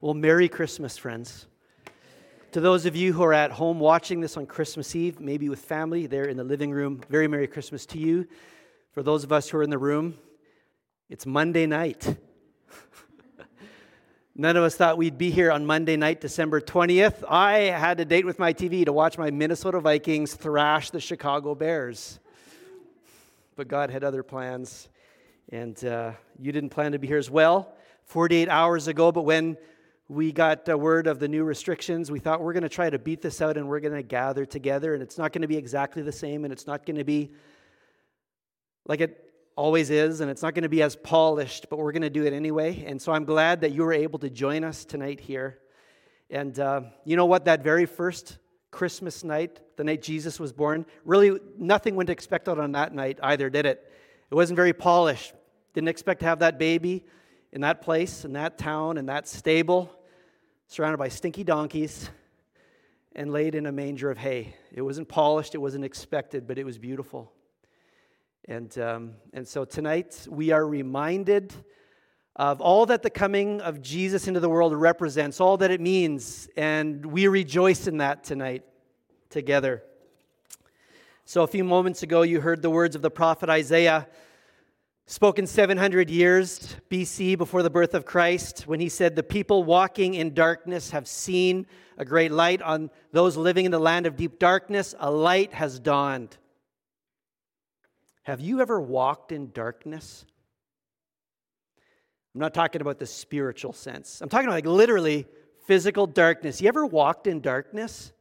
Well, Merry Christmas, friends. To those of you who are at home watching this on Christmas Eve, maybe with family there in the living room, very Merry Christmas to you. For those of us who are in the room, it's Monday night. None of us thought we'd be here on Monday night, December 20th. I had a date with my TV to watch my Minnesota Vikings thrash the Chicago Bears. But God had other plans, and uh, you didn't plan to be here as well 48 hours ago. But when we got a word of the new restrictions. We thought we're going to try to beat this out and we're going to gather together, and it's not going to be exactly the same, and it's not going to be like it always is, and it's not going to be as polished, but we're going to do it anyway. And so I'm glad that you were able to join us tonight here. And uh, you know what? That very first Christmas night, the night Jesus was born, really nothing went expected on that night either, did it? It wasn't very polished. Didn't expect to have that baby in that place, in that town, in that stable surrounded by stinky donkeys and laid in a manger of hay. It wasn't polished, it wasn't expected, but it was beautiful. And, um, and so tonight we are reminded of all that the coming of Jesus into the world represents, all that it means, and we rejoice in that tonight together. So, a few moments ago, you heard the words of the prophet Isaiah spoken 700 years BC before the birth of Christ, when he said, The people walking in darkness have seen a great light. On those living in the land of deep darkness, a light has dawned. Have you ever walked in darkness? I'm not talking about the spiritual sense. I'm talking about like literally physical darkness. You ever walked in darkness?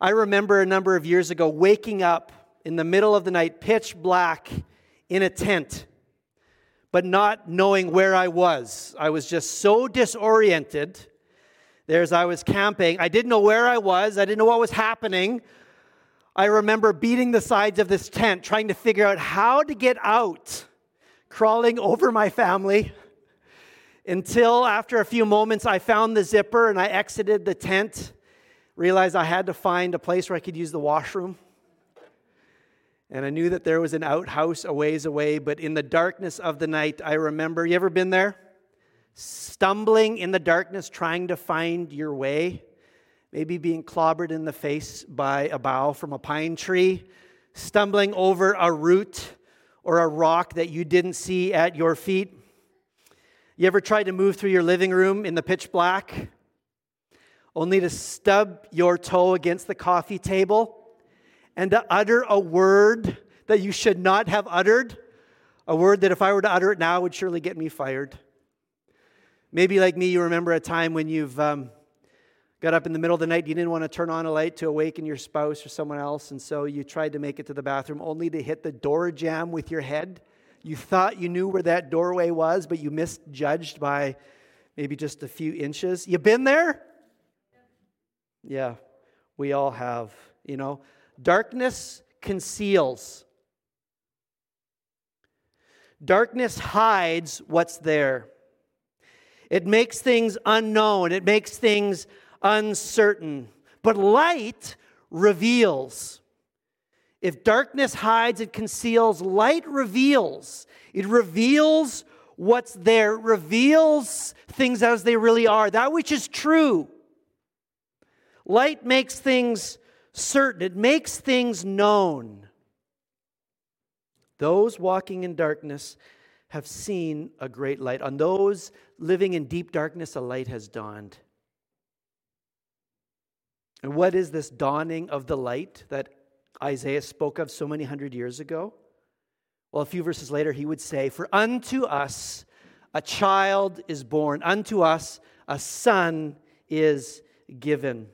I remember a number of years ago waking up in the middle of the night, pitch black, in a tent, but not knowing where I was. I was just so disoriented. There's I was camping. I didn't know where I was. I didn't know what was happening. I remember beating the sides of this tent, trying to figure out how to get out, crawling over my family. Until after a few moments, I found the zipper and I exited the tent, realized I had to find a place where I could use the washroom. And I knew that there was an outhouse a ways away, but in the darkness of the night, I remember you ever been there? Stumbling in the darkness, trying to find your way. Maybe being clobbered in the face by a bough from a pine tree, stumbling over a root or a rock that you didn't see at your feet. You ever tried to move through your living room in the pitch black, only to stub your toe against the coffee table? And to utter a word that you should not have uttered, a word that if I were to utter it now would surely get me fired. Maybe, like me, you remember a time when you've um, got up in the middle of the night, you didn't want to turn on a light to awaken your spouse or someone else, and so you tried to make it to the bathroom only to hit the door jamb with your head. You thought you knew where that doorway was, but you misjudged by maybe just a few inches. You been there? Yeah, we all have, you know. Darkness conceals. Darkness hides what's there. It makes things unknown, it makes things uncertain. But light reveals. If darkness hides and conceals, light reveals. It reveals what's there, it reveals things as they really are, that which is true. Light makes things certain, it makes things known. Those walking in darkness have seen a great light. On those living in deep darkness, a light has dawned. And what is this dawning of the light that Isaiah spoke of so many hundred years ago? Well, a few verses later, he would say, For unto us a child is born, unto us a son is given.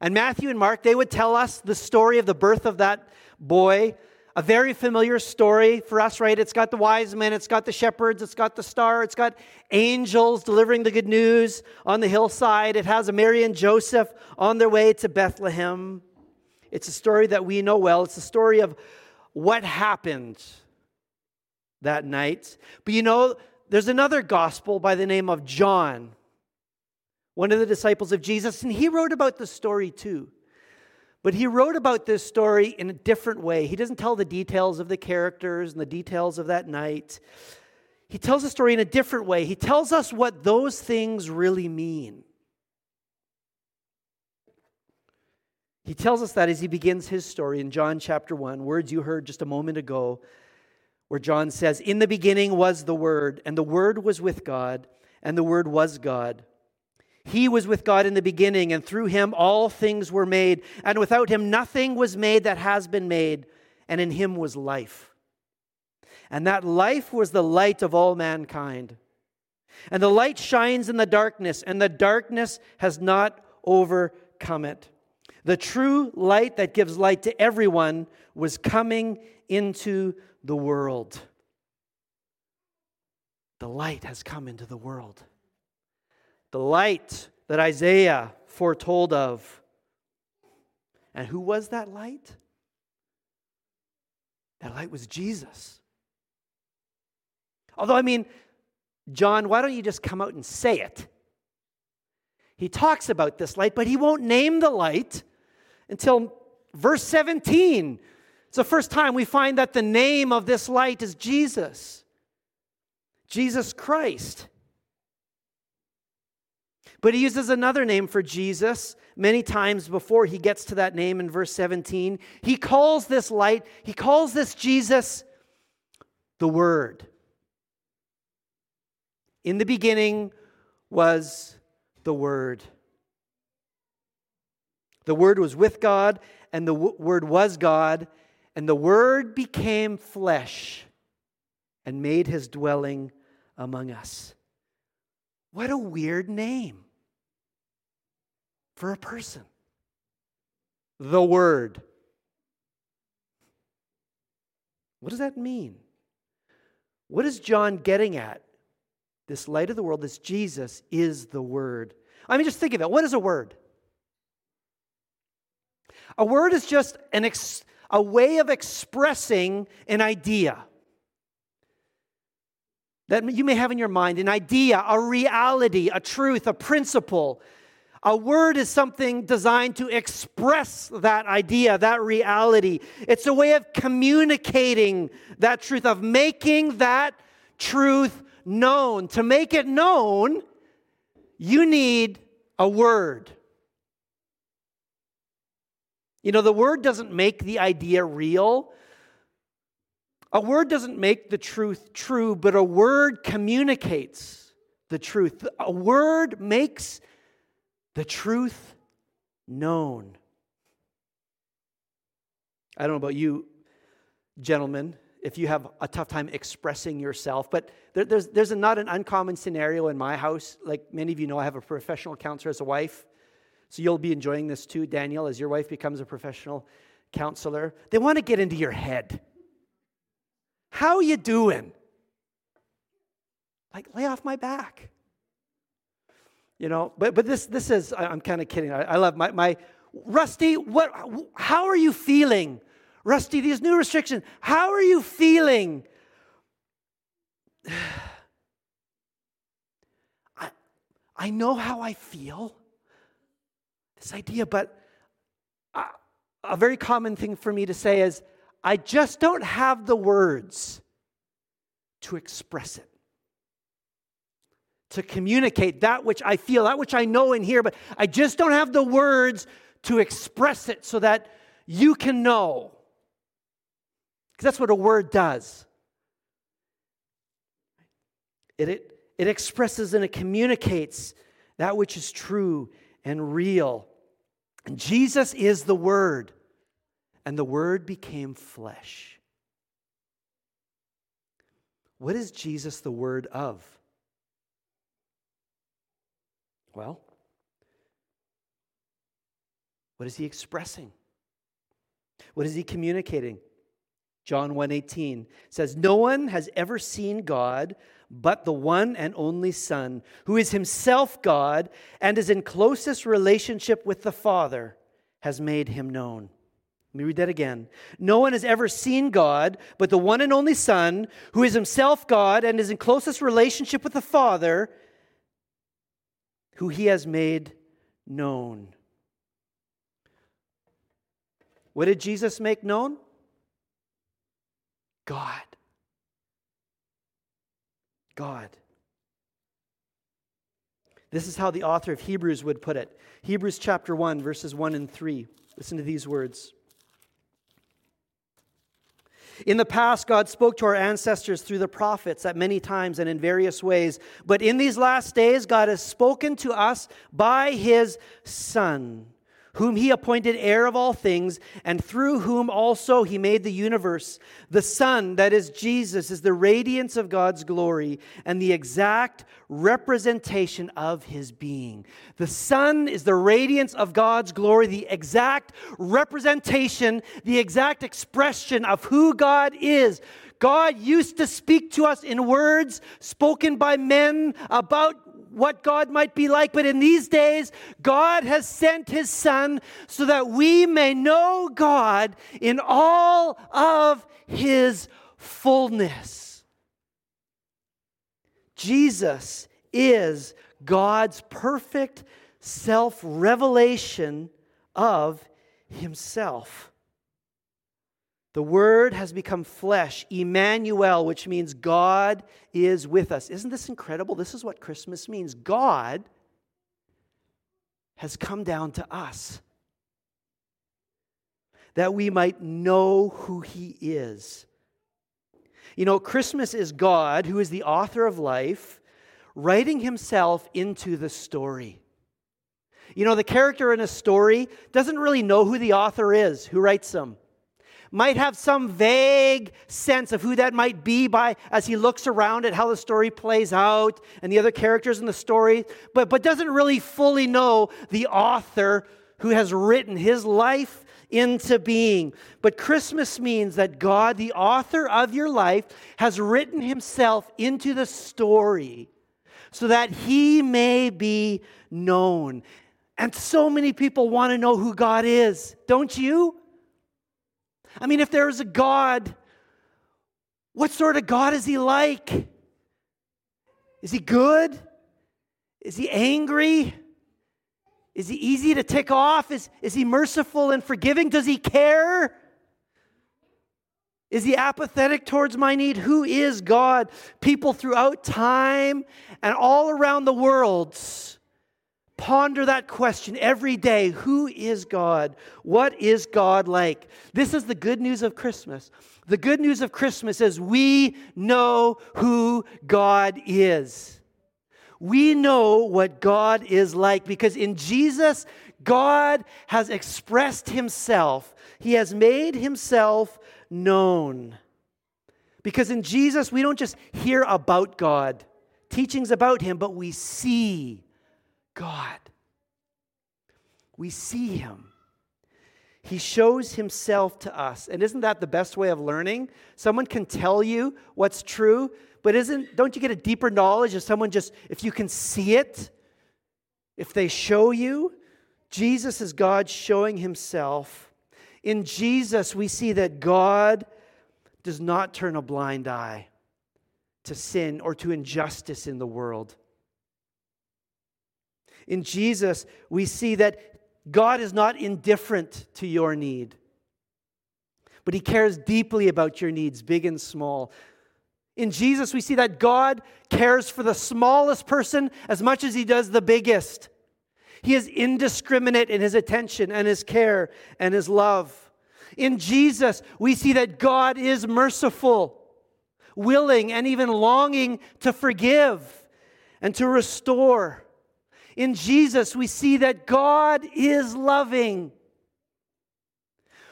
And Matthew and Mark, they would tell us the story of the birth of that boy. A very familiar story for us, right? It's got the wise men, it's got the shepherds, it's got the star, it's got angels delivering the good news on the hillside. It has a Mary and Joseph on their way to Bethlehem. It's a story that we know well. It's a story of what happened that night. But you know, there's another gospel by the name of John one of the disciples of Jesus, and he wrote about the story too. But he wrote about this story in a different way. He doesn't tell the details of the characters and the details of that night. he tells the story in a different way. He tells us what those things really mean. He tells us that as he begins his story in John chapter 1, words you heard just a moment ago, where John says, In the beginning was the Word, and the Word was with God, and the Word was God. He was with God in the beginning, and through him all things were made, and without him nothing was made that has been made, and in him was life. And that life was the light of all mankind. And the light shines in the darkness, and the darkness has not overcome it. The true light that gives light to everyone was coming into the world. The light has come into the world. The light that Isaiah foretold of. And who was that light? That light was Jesus. Although, I mean, John, why don't you just come out and say it? He talks about this light, but he won't name the light until verse 17. It's the first time we find that the name of this light is Jesus. Jesus Christ. But he uses another name for Jesus many times before he gets to that name in verse 17. He calls this light, he calls this Jesus the Word. In the beginning was the Word. The Word was with God, and the Word was God, and the Word became flesh and made his dwelling among us. What a weird name for a person. The Word. What does that mean? What is John getting at? This light of the world, this Jesus, is the Word. I mean, just think of it. What is a word? A word is just an ex- a way of expressing an idea that you may have in your mind an idea, a reality, a truth, a principle, a word is something designed to express that idea, that reality. It's a way of communicating that truth, of making that truth known. To make it known, you need a word. You know, the word doesn't make the idea real. A word doesn't make the truth true, but a word communicates the truth. A word makes the truth known. I don't know about you, gentlemen, if you have a tough time expressing yourself, but there, there's, there's a, not an uncommon scenario in my house. Like many of you know, I have a professional counselor as a wife. So you'll be enjoying this too, Daniel, as your wife becomes a professional counselor. They want to get into your head. How you doing? Like, lay off my back. You know, but, but this, this is, I'm kind of kidding. I, I love my, my, Rusty, what, how are you feeling? Rusty, these new restrictions, how are you feeling? I, I know how I feel, this idea, but a, a very common thing for me to say is, I just don't have the words to express it to communicate that which I feel, that which I know and hear, but I just don't have the words to express it so that you can know. Because that's what a word does. It, it, it expresses and it communicates that which is true and real. And Jesus is the Word, and the Word became flesh. What is Jesus the Word of? Well, what is he expressing? What is he communicating? John 1:18 says no one has ever seen God but the one and only Son who is himself God and is in closest relationship with the Father has made him known. Let me read that again. No one has ever seen God but the one and only Son who is himself God and is in closest relationship with the Father who he has made known. What did Jesus make known? God. God. This is how the author of Hebrews would put it Hebrews chapter 1, verses 1 and 3. Listen to these words. In the past, God spoke to our ancestors through the prophets at many times and in various ways. But in these last days, God has spoken to us by his Son whom he appointed heir of all things, and through whom also he made the universe. The Son, that is Jesus, is the radiance of God's glory and the exact representation of his being. The Son is the radiance of God's glory, the exact representation, the exact expression of who God is. God used to speak to us in words spoken by men about what God might be like, but in these days, God has sent his Son so that we may know God in all of his fullness. Jesus is God's perfect self revelation of himself. The Word has become flesh, Emmanuel, which means God is with us. Isn't this incredible? This is what Christmas means. God has come down to us that we might know who He is. You know, Christmas is God, who is the author of life, writing Himself into the story. You know, the character in a story doesn't really know who the author is, who writes them might have some vague sense of who that might be by as he looks around at how the story plays out and the other characters in the story, but, but doesn't really fully know the author who has written his life into being. But Christmas means that God, the author of your life, has written himself into the story so that he may be known. And so many people want to know who God is, don't you? I mean, if there is a God, what sort of God is he like? Is he good? Is he angry? Is he easy to tick off? Is, is he merciful and forgiving? Does he care? Is he apathetic towards my need? Who is God? People throughout time and all around the world Ponder that question every day. Who is God? What is God like? This is the good news of Christmas. The good news of Christmas is we know who God is. We know what God is like because in Jesus, God has expressed himself, He has made himself known. Because in Jesus, we don't just hear about God, teachings about Him, but we see God. We see Him. He shows Himself to us. And isn't that the best way of learning? Someone can tell you what's true, but isn't, don't you get a deeper knowledge if someone just, if you can see it, if they show you? Jesus is God showing Himself. In Jesus, we see that God does not turn a blind eye to sin or to injustice in the world. In Jesus, we see that God is not indifferent to your need, but He cares deeply about your needs, big and small. In Jesus, we see that God cares for the smallest person as much as He does the biggest. He is indiscriminate in His attention and His care and His love. In Jesus, we see that God is merciful, willing, and even longing to forgive and to restore. In Jesus, we see that God is loving,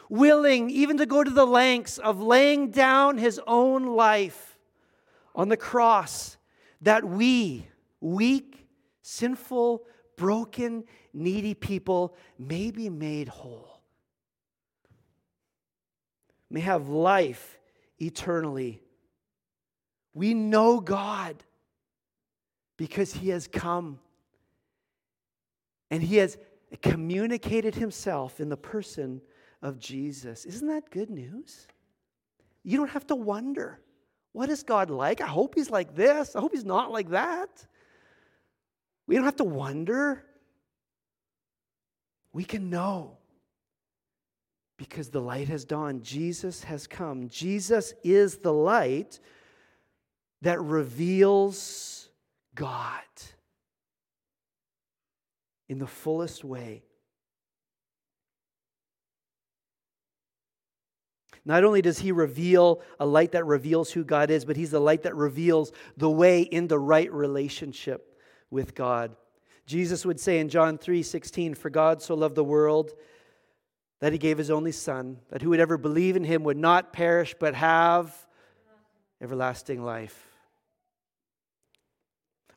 willing even to go to the lengths of laying down his own life on the cross that we, weak, sinful, broken, needy people, may be made whole, may have life eternally. We know God because he has come and he has communicated himself in the person of Jesus. Isn't that good news? You don't have to wonder what is God like? I hope he's like this. I hope he's not like that. We don't have to wonder. We can know because the light has dawned. Jesus has come. Jesus is the light that reveals God in the fullest way. Not only does he reveal a light that reveals who God is, but he's the light that reveals the way in the right relationship with God. Jesus would say in John 3 16, For God so loved the world that he gave his only Son, that who would ever believe in him would not perish but have everlasting life.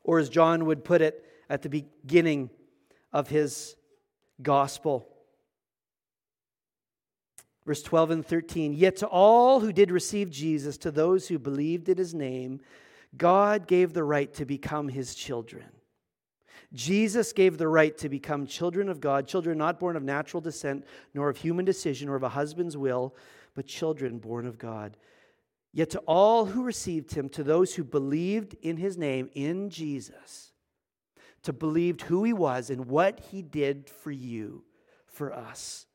Or as John would put it at the beginning of his gospel, verse 12 and 13 Yet to all who did receive Jesus, to those who believed in his name, God gave the right to become his children. Jesus gave the right to become children of God, children not born of natural descent, nor of human decision, or of a husband's will, but children born of God. Yet to all who received him, to those who believed in his name, in Jesus, to believed who he was and what he did for you, for us.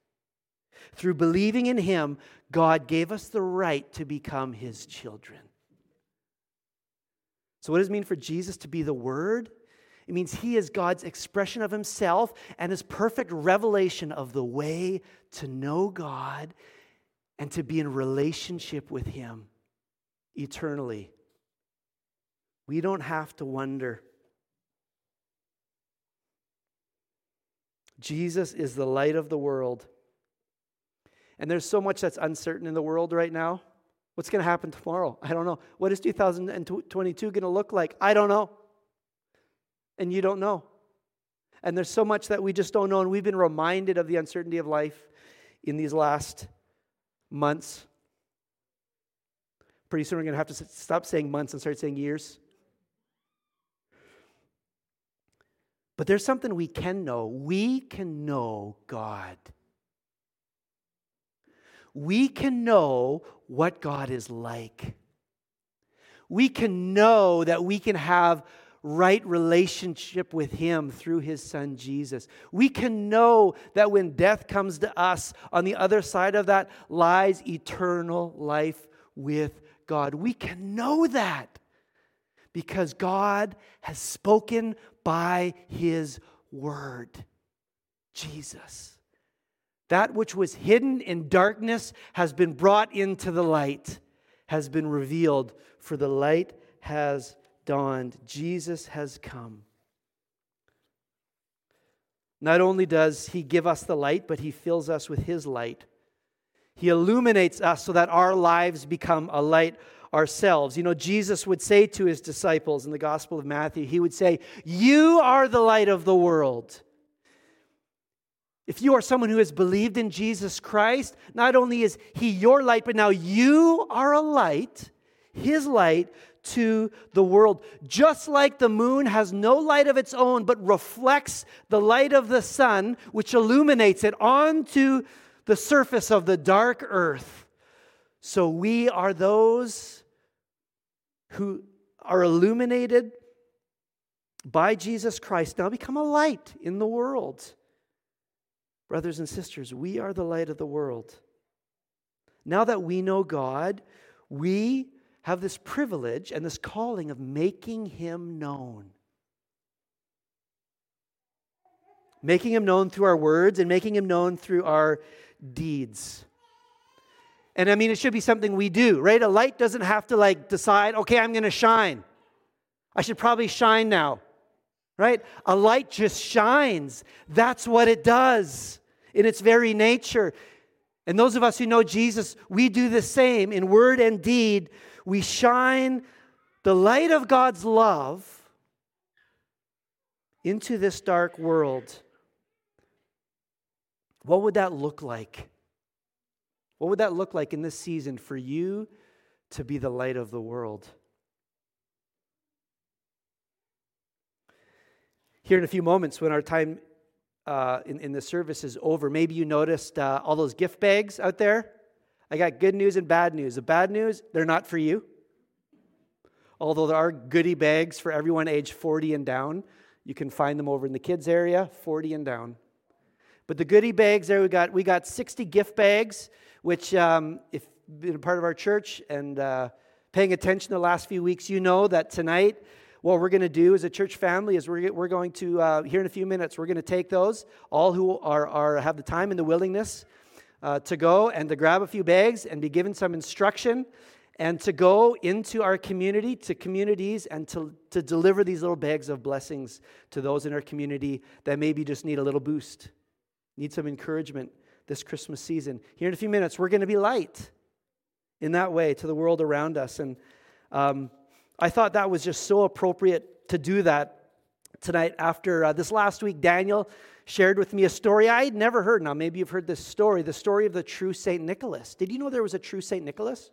Through believing in him, God gave us the right to become his children. So, what does it mean for Jesus to be the Word? It means he is God's expression of himself and his perfect revelation of the way to know God and to be in relationship with him eternally. We don't have to wonder. Jesus is the light of the world. And there's so much that's uncertain in the world right now. What's going to happen tomorrow? I don't know. What is 2022 going to look like? I don't know and you don't know. And there's so much that we just don't know, and we've been reminded of the uncertainty of life in these last months. Pretty soon we're going to have to stop saying months and start saying years. But there's something we can know. We can know God. We can know what God is like. We can know that we can have right relationship with Him through His Son Jesus. We can know that when death comes to us, on the other side of that lies eternal life with God. We can know that because God has spoken by His Word, Jesus. That which was hidden in darkness has been brought into the light, has been revealed, for the light has dawned. Jesus has come. Not only does he give us the light, but he fills us with his light. He illuminates us so that our lives become a light ourselves. You know, Jesus would say to his disciples in the Gospel of Matthew, he would say, You are the light of the world. If you are someone who has believed in Jesus Christ, not only is he your light, but now you are a light, his light, to the world. Just like the moon has no light of its own, but reflects the light of the sun, which illuminates it onto the surface of the dark earth. So we are those who are illuminated by Jesus Christ, now become a light in the world. Brothers and sisters, we are the light of the world. Now that we know God, we have this privilege and this calling of making him known. Making him known through our words and making him known through our deeds. And I mean, it should be something we do, right? A light doesn't have to like decide, okay, I'm going to shine. I should probably shine now, right? A light just shines. That's what it does in its very nature. And those of us who know Jesus, we do the same in word and deed we shine the light of God's love into this dark world, what would that look like? What would that look like in this season for you to be the light of the world? Here in a few moments, when our time uh, in, in the service is over, maybe you noticed uh, all those gift bags out there. I got good news and bad news. The bad news, they're not for you. Although there are goodie bags for everyone age 40 and down. You can find them over in the kids area, 40 and down. But the goodie bags there, we got, we got 60 gift bags, which, um, if been a part of our church and uh, paying attention the last few weeks, you know that tonight, what we're going to do as a church family is we're, we're going to, uh, here in a few minutes, we're going to take those, all who are, are, have the time and the willingness uh, to go and to grab a few bags and be given some instruction and to go into our community, to communities, and to, to deliver these little bags of blessings to those in our community that maybe just need a little boost, need some encouragement this Christmas season. Here in a few minutes, we're going to be light in that way to the world around us. And um, I thought that was just so appropriate to do that tonight after uh, this last week. Daniel shared with me a story I had never heard. Now, maybe you've heard this story the story of the true St. Nicholas. Did you know there was a true St. Nicholas?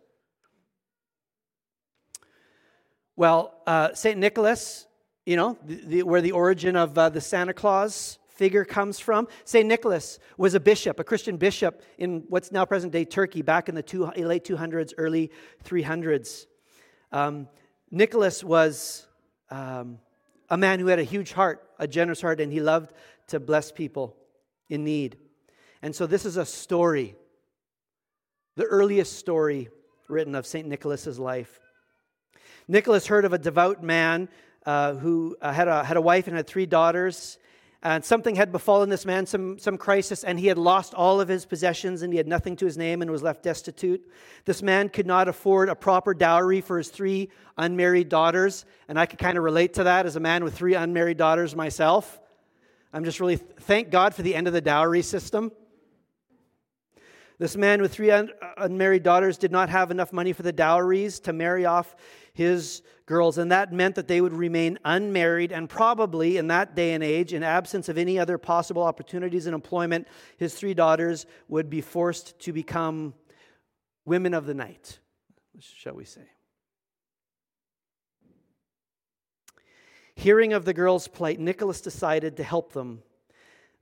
Well, uh, St. Nicholas, you know, the, the, where the origin of uh, the Santa Claus figure comes from. St. Nicholas was a bishop, a Christian bishop in what's now present day Turkey, back in the two, late 200s, early 300s. Um, Nicholas was um, a man who had a huge heart, a generous heart, and he loved to bless people in need. And so this is a story, the earliest story written of St. Nicholas's life. Nicholas heard of a devout man uh, who uh, had, a, had a wife and had three daughters. And something had befallen this man, some, some crisis, and he had lost all of his possessions and he had nothing to his name and was left destitute. This man could not afford a proper dowry for his three unmarried daughters. And I could kind of relate to that as a man with three unmarried daughters myself. I'm just really thank God for the end of the dowry system. This man with three un- uh, unmarried daughters did not have enough money for the dowries to marry off his girls, and that meant that they would remain unmarried and probably in that day and age, in absence of any other possible opportunities in employment, his three daughters would be forced to become women of the night, shall we say. Hearing of the girls' plight, Nicholas decided to help them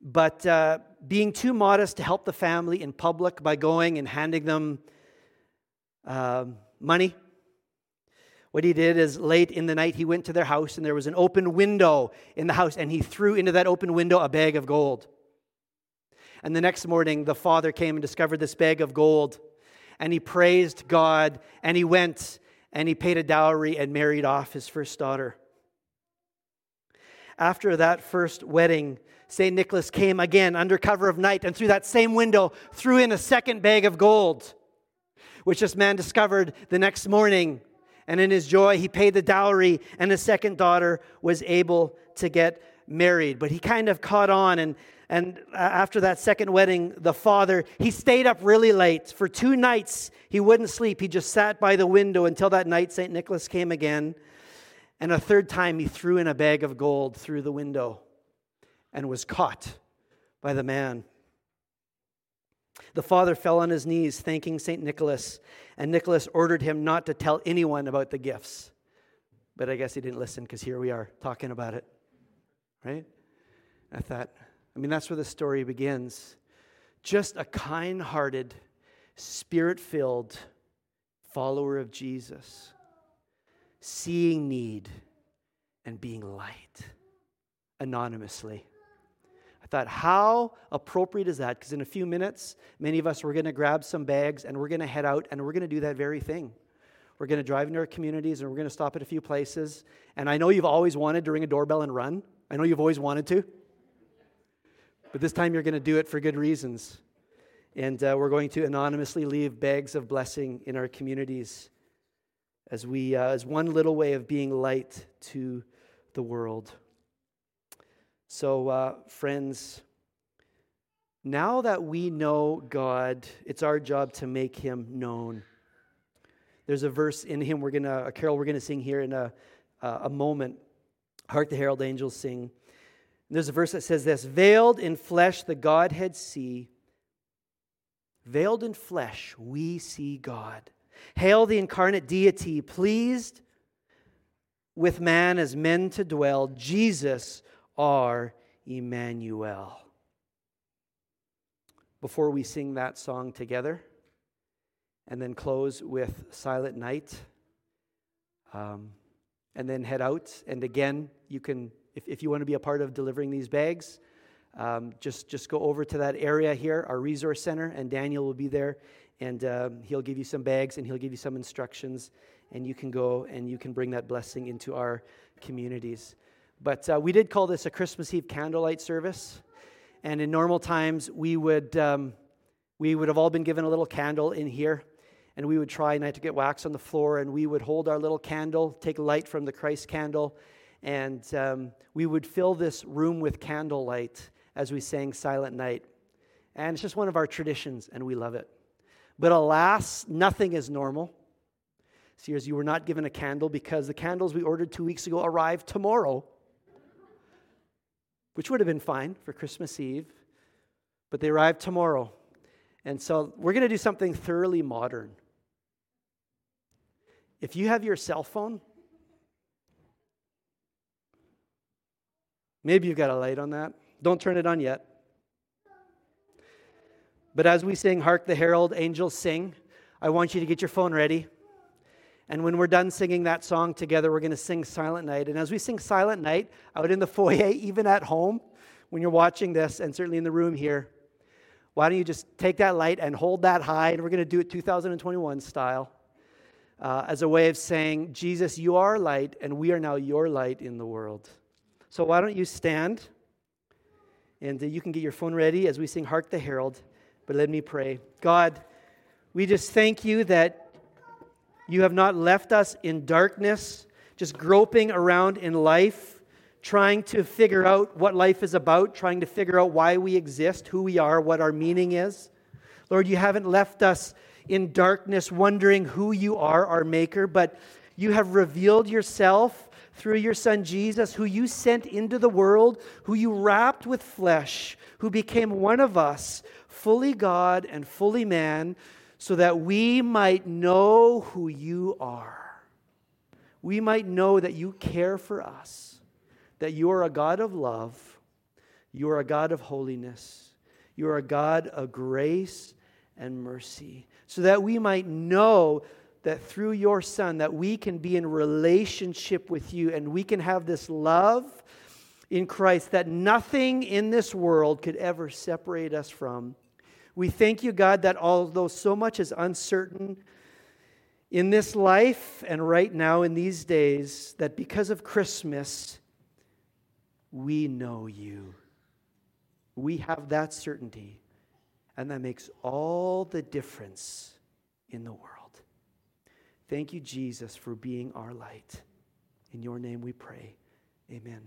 but uh, being too modest to help the family in public by going and handing them uh, money. What he did is late in the night, he went to their house and there was an open window in the house, and he threw into that open window a bag of gold. And the next morning, the father came and discovered this bag of gold, and he praised God, and he went and he paid a dowry and married off his first daughter. After that first wedding, St. Nicholas came again under cover of night and through that same window threw in a second bag of gold, which this man discovered the next morning. And in his joy, he paid the dowry, and his second daughter was able to get married. But he kind of caught on, and, and after that second wedding, the father, he stayed up really late. For two nights, he wouldn't sleep. He just sat by the window until that night St. Nicholas came again. And a third time, he threw in a bag of gold through the window and was caught by the man. The father fell on his knees, thanking St. Nicholas, and Nicholas ordered him not to tell anyone about the gifts. But I guess he didn't listen because here we are talking about it. Right? I thought, I mean, that's where the story begins. Just a kind hearted, spirit filled follower of Jesus, seeing need and being light anonymously thought, how appropriate is that? Because in a few minutes, many of us, we're going to grab some bags and we're going to head out and we're going to do that very thing. We're going to drive into our communities and we're going to stop at a few places. And I know you've always wanted to ring a doorbell and run. I know you've always wanted to. But this time you're going to do it for good reasons. And uh, we're going to anonymously leave bags of blessing in our communities as we, uh, as one little way of being light to the world. So, uh, friends, now that we know God, it's our job to make hymn known. There's a verse in him we're gonna a carol we're gonna sing here in a a moment. Hark the herald angels sing. there's a verse that says this: "Veiled in flesh, the Godhead see. Veiled in flesh, we see God. Hail the incarnate deity, pleased with man as men to dwell. Jesus." Are Emmanuel. Before we sing that song together and then close with Silent Night, um, and then head out. And again, you can, if, if you want to be a part of delivering these bags, um, just, just go over to that area here, our resource center, and Daniel will be there And um, he'll give you some bags and he'll give you some instructions, and you can go and you can bring that blessing into our communities. But uh, we did call this a Christmas Eve candlelight service. And in normal times, we would, um, we would have all been given a little candle in here. And we would try not to get wax on the floor. And we would hold our little candle, take light from the Christ candle. And um, we would fill this room with candlelight as we sang Silent Night. And it's just one of our traditions, and we love it. But alas, nothing is normal. Sears, you were not given a candle because the candles we ordered two weeks ago arrived tomorrow which would have been fine for Christmas Eve, but they arrive tomorrow. And so we're going to do something thoroughly modern. If you have your cell phone, maybe you've got a light on that. Don't turn it on yet. But as we sing, Hark the Herald Angels Sing, I want you to get your phone ready. And when we're done singing that song together, we're going to sing Silent Night. And as we sing Silent Night out in the foyer, even at home, when you're watching this, and certainly in the room here, why don't you just take that light and hold that high? And we're going to do it 2021 style uh, as a way of saying, Jesus, you are light, and we are now your light in the world. So why don't you stand? And uh, you can get your phone ready as we sing Hark the Herald. But let me pray. God, we just thank you that you have not left us in darkness, just groping around in life, trying to figure out what life is about, trying to figure out why we exist, who we are, what our meaning is. Lord, you haven't left us in darkness wondering who you are, our Maker, but you have revealed yourself through your Son Jesus, who you sent into the world, who you wrapped with flesh, who became one of us, fully God and fully man so that we might know who you are. We might know that you care for us, that you are a God of love, you are a God of holiness, you are a God of grace and mercy, so that we might know that through your son that we can be in relationship with you and we can have this love in Christ that nothing in this world could ever separate us from we thank you, God, that although so much is uncertain in this life and right now in these days, that because of Christmas, we know you. We have that certainty, and that makes all the difference in the world. Thank you, Jesus, for being our light. In your name we pray. Amen.